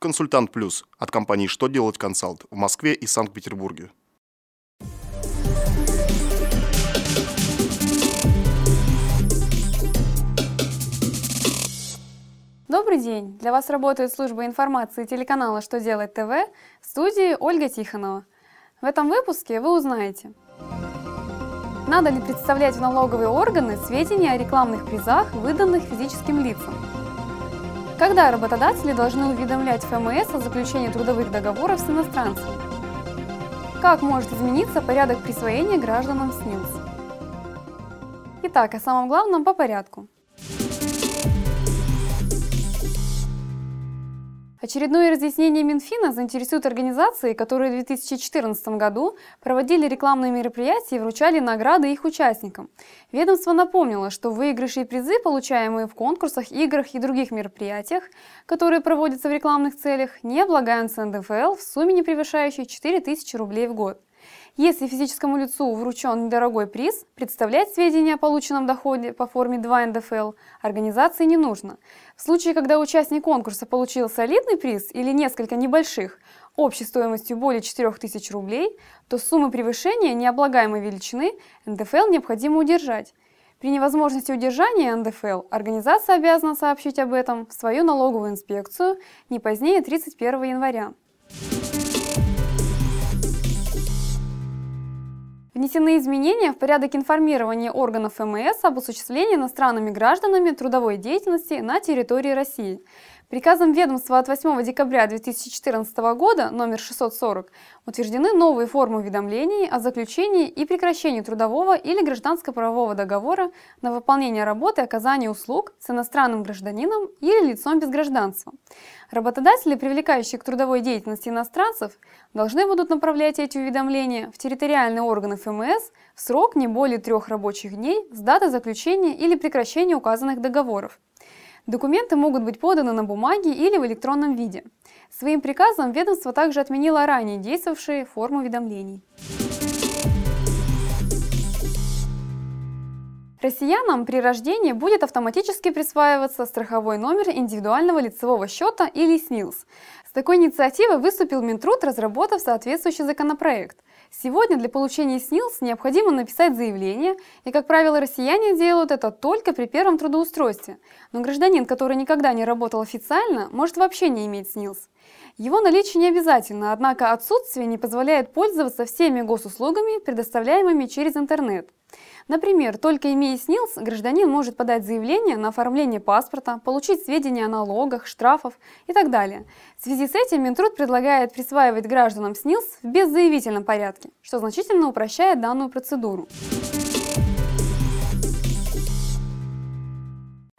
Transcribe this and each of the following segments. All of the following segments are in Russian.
Консультант Плюс от компании «Что делать консалт» в Москве и Санкт-Петербурге. Добрый день! Для вас работает служба информации телеканала «Что делать ТВ» в студии Ольга Тихонова. В этом выпуске вы узнаете, надо ли представлять в налоговые органы сведения о рекламных призах, выданных физическим лицам – когда работодатели должны уведомлять ФМС о заключении трудовых договоров с иностранцами? Как может измениться порядок присвоения гражданам СНИЛС? Итак, о самом главном по порядку. Очередное разъяснение Минфина заинтересует организации, которые в 2014 году проводили рекламные мероприятия и вручали награды их участникам. Ведомство напомнило, что выигрыши и призы, получаемые в конкурсах, играх и других мероприятиях, которые проводятся в рекламных целях, не облагаются НДФЛ в сумме не превышающей 4000 рублей в год. Если физическому лицу вручен недорогой приз, представлять сведения о полученном доходе по форме 2 НДФЛ организации не нужно. В случае, когда участник конкурса получил солидный приз или несколько небольших, общей стоимостью более 4000 рублей, то суммы превышения необлагаемой величины НДФЛ необходимо удержать. При невозможности удержания НДФЛ организация обязана сообщить об этом в свою налоговую инспекцию не позднее 31 января. Внесены изменения в порядок информирования органов МС об осуществлении иностранными гражданами трудовой деятельности на территории России. Приказом ведомства от 8 декабря 2014 года номер 640 утверждены новые формы уведомлений о заключении и прекращении трудового или гражданско-правового договора на выполнение работы и оказание услуг с иностранным гражданином или лицом без гражданства. Работодатели, привлекающие к трудовой деятельности иностранцев, должны будут направлять эти уведомления в территориальные органы ФМС в срок не более трех рабочих дней с даты заключения или прекращения указанных договоров. Документы могут быть поданы на бумаге или в электронном виде. Своим приказом ведомство также отменило ранее действовавшие формы уведомлений. Россиянам при рождении будет автоматически присваиваться страховой номер индивидуального лицевого счета или СНИЛС. С такой инициативой выступил Минтруд, разработав соответствующий законопроект. Сегодня для получения СНИЛС необходимо написать заявление, и, как правило, россияне делают это только при первом трудоустройстве. Но гражданин, который никогда не работал официально, может вообще не иметь СНИЛС. Его наличие не обязательно, однако отсутствие не позволяет пользоваться всеми госуслугами, предоставляемыми через интернет. Например, только имея СНИЛС, гражданин может подать заявление на оформление паспорта, получить сведения о налогах, штрафах и так далее. В связи с этим Минтруд предлагает присваивать гражданам СНИЛС в беззаявительном порядке, что значительно упрощает данную процедуру.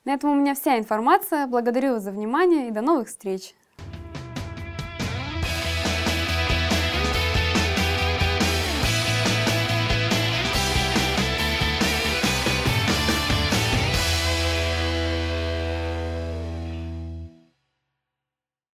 На этом у меня вся информация. Благодарю вас за внимание и до новых встреч!